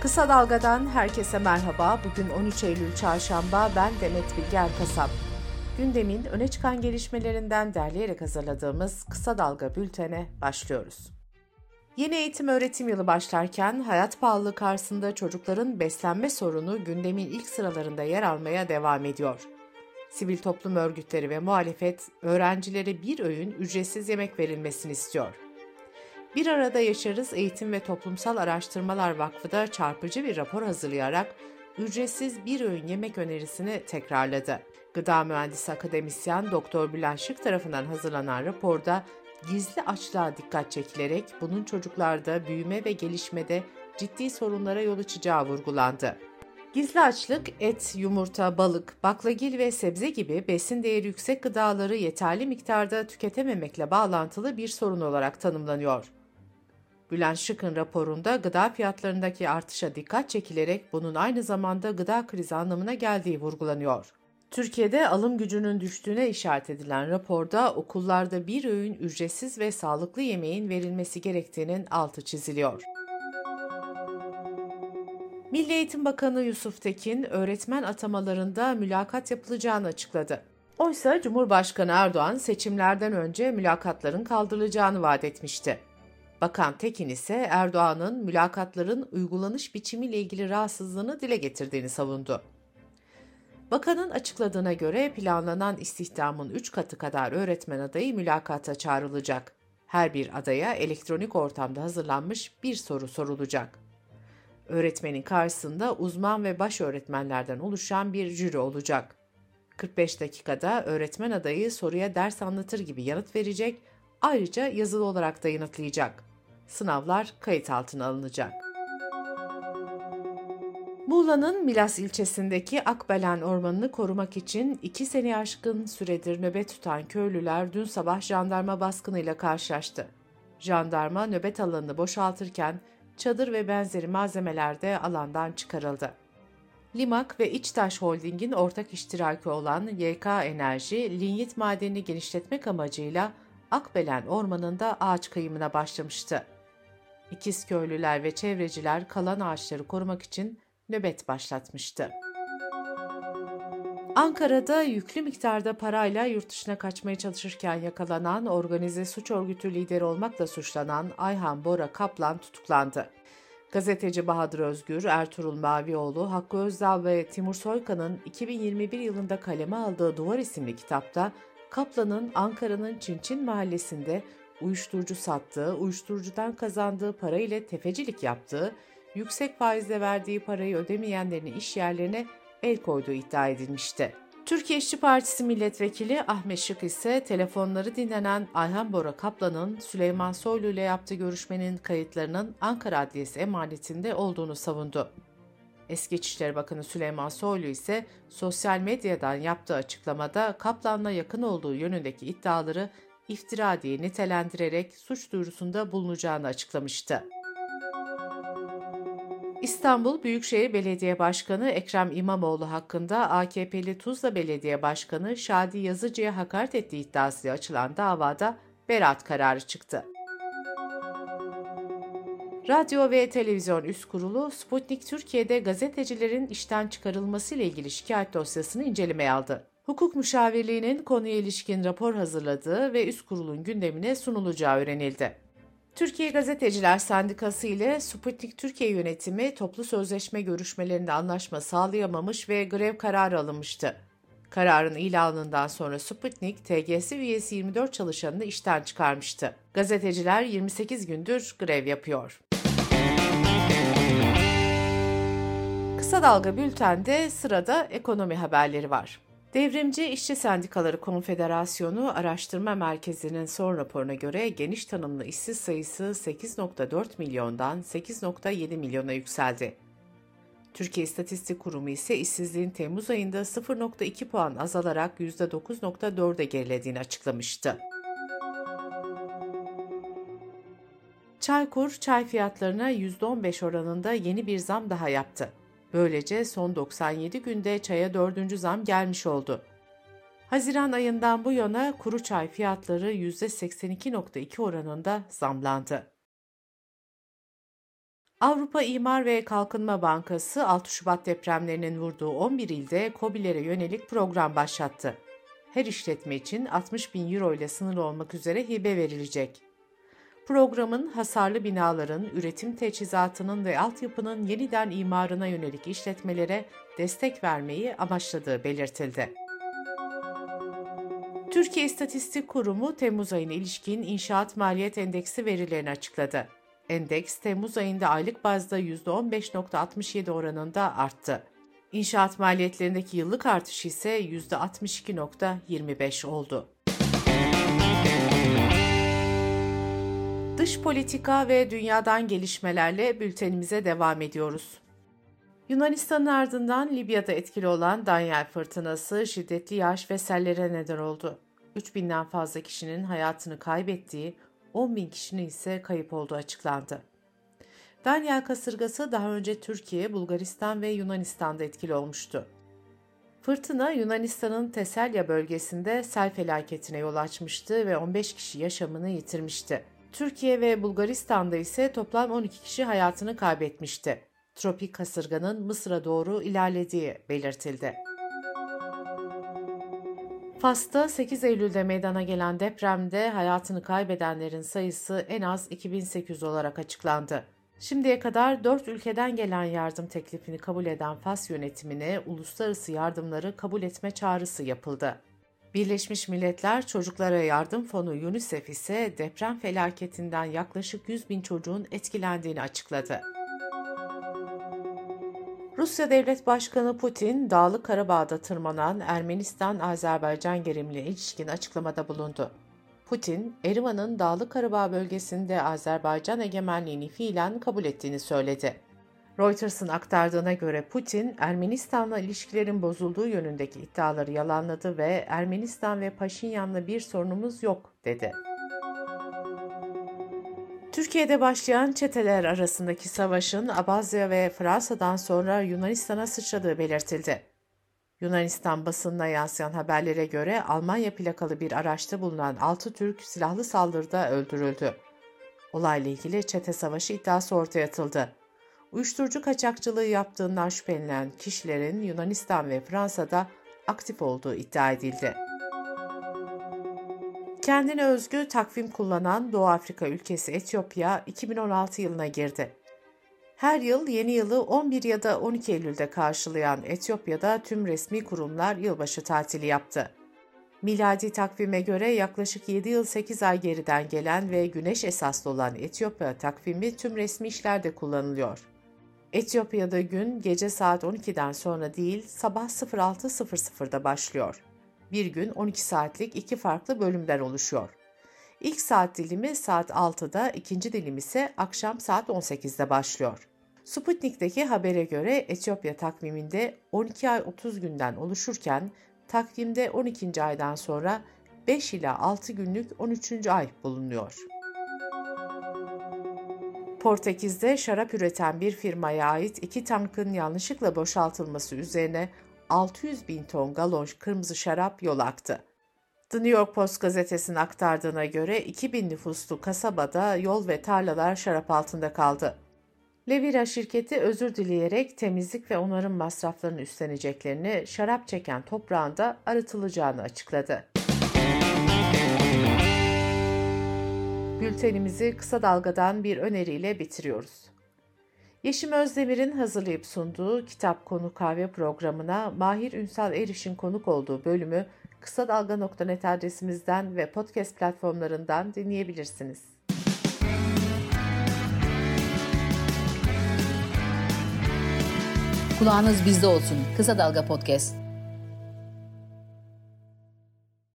Kısa Dalga'dan herkese merhaba. Bugün 13 Eylül Çarşamba. Ben Demet Bilge Erkasap. Gündemin öne çıkan gelişmelerinden derleyerek hazırladığımız Kısa Dalga bültene başlıyoruz. Yeni eğitim öğretim yılı başlarken hayat pahalılığı karşısında çocukların beslenme sorunu gündemin ilk sıralarında yer almaya devam ediyor. Sivil toplum örgütleri ve muhalefet öğrencilere bir öğün ücretsiz yemek verilmesini istiyor. Bir Arada Yaşarız Eğitim ve Toplumsal Araştırmalar Vakfı da çarpıcı bir rapor hazırlayarak ücretsiz bir öğün yemek önerisini tekrarladı. Gıda Mühendisi Akademisyen Doktor Bülent Şık tarafından hazırlanan raporda gizli açlığa dikkat çekilerek bunun çocuklarda büyüme ve gelişmede ciddi sorunlara yol açacağı vurgulandı. Gizli açlık et, yumurta, balık, baklagil ve sebze gibi besin değeri yüksek gıdaları yeterli miktarda tüketememekle bağlantılı bir sorun olarak tanımlanıyor. Bülent Şık'ın raporunda gıda fiyatlarındaki artışa dikkat çekilerek bunun aynı zamanda gıda krizi anlamına geldiği vurgulanıyor. Türkiye'de alım gücünün düştüğüne işaret edilen raporda okullarda bir öğün ücretsiz ve sağlıklı yemeğin verilmesi gerektiğinin altı çiziliyor. Milli Eğitim Bakanı Yusuf Tekin, öğretmen atamalarında mülakat yapılacağını açıkladı. Oysa Cumhurbaşkanı Erdoğan seçimlerden önce mülakatların kaldırılacağını vaat etmişti. Bakan Tekin ise Erdoğan'ın mülakatların uygulanış biçimiyle ilgili rahatsızlığını dile getirdiğini savundu. Bakanın açıkladığına göre planlanan istihdamın 3 katı kadar öğretmen adayı mülakata çağrılacak. Her bir adaya elektronik ortamda hazırlanmış bir soru sorulacak. Öğretmenin karşısında uzman ve baş öğretmenlerden oluşan bir jüri olacak. 45 dakikada öğretmen adayı soruya ders anlatır gibi yanıt verecek, ayrıca yazılı olarak da yanıtlayacak. Sınavlar kayıt altına alınacak. Muğla'nın Milas ilçesindeki Akbelen Ormanı'nı korumak için iki sene aşkın süredir nöbet tutan köylüler dün sabah jandarma baskınıyla karşılaştı. Jandarma nöbet alanını boşaltırken çadır ve benzeri malzemeler de alandan çıkarıldı. Limak ve İçtaş Holding'in ortak iştiraki olan YK Enerji, linyit madenini genişletmek amacıyla Akbelen Ormanı'nda ağaç kayımına başlamıştı. İkizköylüler ve çevreciler kalan ağaçları korumak için nöbet başlatmıştı. Ankara'da yüklü miktarda parayla yurt dışına kaçmaya çalışırken yakalanan organize suç örgütü lideri olmakla suçlanan Ayhan Bora Kaplan tutuklandı. Gazeteci Bahadır Özgür, Ertuğrul Mavioğlu, Hakkı Özdağ ve Timur Soykan'ın 2021 yılında kaleme aldığı Duvar isimli kitapta Kaplan'ın Ankara'nın Çinçin mahallesinde uyuşturucu sattığı, uyuşturucudan kazandığı para ile tefecilik yaptığı, yüksek faizle verdiği parayı ödemeyenlerin iş yerlerine el koyduğu iddia edilmişti. Türkiye İşçi Partisi milletvekili Ahmet Şık ise telefonları dinlenen Ayhan Bora Kaplan'ın Süleyman Soylu ile yaptığı görüşmenin kayıtlarının Ankara Adliyesi emanetinde olduğunu savundu. Eski İçişleri Bakanı Süleyman Soylu ise sosyal medyadan yaptığı açıklamada Kaplan'la yakın olduğu yönündeki iddiaları iftira diye nitelendirerek suç duyurusunda bulunacağını açıklamıştı. İstanbul Büyükşehir Belediye Başkanı Ekrem İmamoğlu hakkında AKP'li Tuzla Belediye Başkanı Şadi Yazıcı'ya hakaret ettiği iddiasıyla açılan davada beraat kararı çıktı. Radyo ve Televizyon Üst Kurulu Sputnik Türkiye'de gazetecilerin işten çıkarılması ile ilgili şikayet dosyasını incelemeye aldı. Hukuk müşavirliğinin konuya ilişkin rapor hazırladığı ve üst kurulun gündemine sunulacağı öğrenildi. Türkiye Gazeteciler Sendikası ile Sputnik Türkiye yönetimi toplu sözleşme görüşmelerinde anlaşma sağlayamamış ve grev kararı alınmıştı. Kararın ilanından sonra Sputnik, TGS üyesi 24 çalışanını işten çıkarmıştı. Gazeteciler 28 gündür grev yapıyor. Kısa Dalga Bülten'de sırada ekonomi haberleri var. Devrimci İşçi Sendikaları Konfederasyonu Araştırma Merkezi'nin son raporuna göre geniş tanımlı işsiz sayısı 8.4 milyondan 8.7 milyona yükseldi. Türkiye İstatistik Kurumu ise işsizliğin Temmuz ayında 0.2 puan azalarak %9.4'e gerilediğini açıklamıştı. Çaykur, çay fiyatlarına %15 oranında yeni bir zam daha yaptı. Böylece son 97 günde çaya dördüncü zam gelmiş oldu. Haziran ayından bu yana kuru çay fiyatları %82.2 oranında zamlandı. Avrupa İmar ve Kalkınma Bankası 6 Şubat depremlerinin vurduğu 11 ilde COBİ'lere yönelik program başlattı. Her işletme için 60 bin euro ile sınırlı olmak üzere hibe verilecek. Programın hasarlı binaların, üretim teçhizatının ve altyapının yeniden imarına yönelik işletmelere destek vermeyi amaçladığı belirtildi. Türkiye İstatistik Kurumu Temmuz ayına ilişkin inşaat maliyet endeksi verilerini açıkladı. Endeks Temmuz ayında aylık bazda %15.67 oranında arttı. İnşaat maliyetlerindeki yıllık artış ise %62.25 oldu. Dış politika ve dünyadan gelişmelerle bültenimize devam ediyoruz. Yunanistan'ın ardından Libya'da etkili olan Daniel fırtınası şiddetli yağış ve sellere neden oldu. 3000'den fazla kişinin hayatını kaybettiği, 10 bin kişinin ise kayıp olduğu açıklandı. Daniel kasırgası daha önce Türkiye, Bulgaristan ve Yunanistan'da etkili olmuştu. Fırtına Yunanistan'ın Teselya bölgesinde sel felaketine yol açmıştı ve 15 kişi yaşamını yitirmişti. Türkiye ve Bulgaristan'da ise toplam 12 kişi hayatını kaybetmişti. Tropik kasırganın Mısır'a doğru ilerlediği belirtildi. Fas'ta 8 Eylül'de meydana gelen depremde hayatını kaybedenlerin sayısı en az 2800 olarak açıklandı. Şimdiye kadar 4 ülkeden gelen yardım teklifini kabul eden Fas yönetimine uluslararası yardımları kabul etme çağrısı yapıldı. Birleşmiş Milletler Çocuklara Yardım Fonu UNICEF ise deprem felaketinden yaklaşık 100 bin çocuğun etkilendiğini açıkladı. Rusya Devlet Başkanı Putin, Dağlık Karabağ'da tırmanan Ermenistan-Azerbaycan gerilimine ilişkin açıklamada bulundu. Putin, Erivan'ın Dağlık Karabağ bölgesinde Azerbaycan egemenliğini fiilen kabul ettiğini söyledi. Reuters'ın aktardığına göre Putin, Ermenistan'la ilişkilerin bozulduğu yönündeki iddiaları yalanladı ve Ermenistan ve Paşinyan'la bir sorunumuz yok dedi. Türkiye'de başlayan çeteler arasındaki savaşın Abazya ve Fransa'dan sonra Yunanistan'a sıçradığı belirtildi. Yunanistan basınına yansıyan haberlere göre Almanya plakalı bir araçta bulunan 6 Türk silahlı saldırıda öldürüldü. Olayla ilgili çete savaşı iddiası ortaya atıldı. Uyuşturucu kaçakçılığı yaptığından şüphelenen kişilerin Yunanistan ve Fransa'da aktif olduğu iddia edildi. Kendine özgü takvim kullanan Doğu Afrika ülkesi Etiyopya 2016 yılına girdi. Her yıl yeni yılı 11 ya da 12 Eylül'de karşılayan Etiyopya'da tüm resmi kurumlar yılbaşı tatili yaptı. Miladi takvime göre yaklaşık 7 yıl 8 ay geriden gelen ve güneş esaslı olan Etiyopya takvimi tüm resmi işlerde kullanılıyor. Etiyopya'da gün gece saat 12'den sonra değil sabah 06.00'da başlıyor bir gün 12 saatlik iki farklı bölümden oluşuyor. İlk saat dilimi saat 6'da, ikinci dilim ise akşam saat 18'de başlıyor. Sputnik'teki habere göre Etiyopya takviminde 12 ay 30 günden oluşurken takvimde 12. aydan sonra 5 ila 6 günlük 13. ay bulunuyor. Portekiz'de şarap üreten bir firmaya ait iki tankın yanlışlıkla boşaltılması üzerine 600 bin ton galon kırmızı şarap yol aktı. The New York Post gazetesinin aktardığına göre 2000 nüfuslu kasabada yol ve tarlalar şarap altında kaldı. Levira şirketi özür dileyerek temizlik ve onarım masraflarını üstleneceklerini, şarap çeken toprağında arıtılacağını açıkladı. Bültenimizi kısa dalgadan bir öneriyle bitiriyoruz. Yeşim Özdemir'in hazırlayıp sunduğu Kitap Konu Kahve programına Mahir Ünsal Eriş'in konuk olduğu bölümü kısa dalga.net adresimizden ve podcast platformlarından dinleyebilirsiniz. Kulağınız bizde olsun. Kısa Dalga Podcast.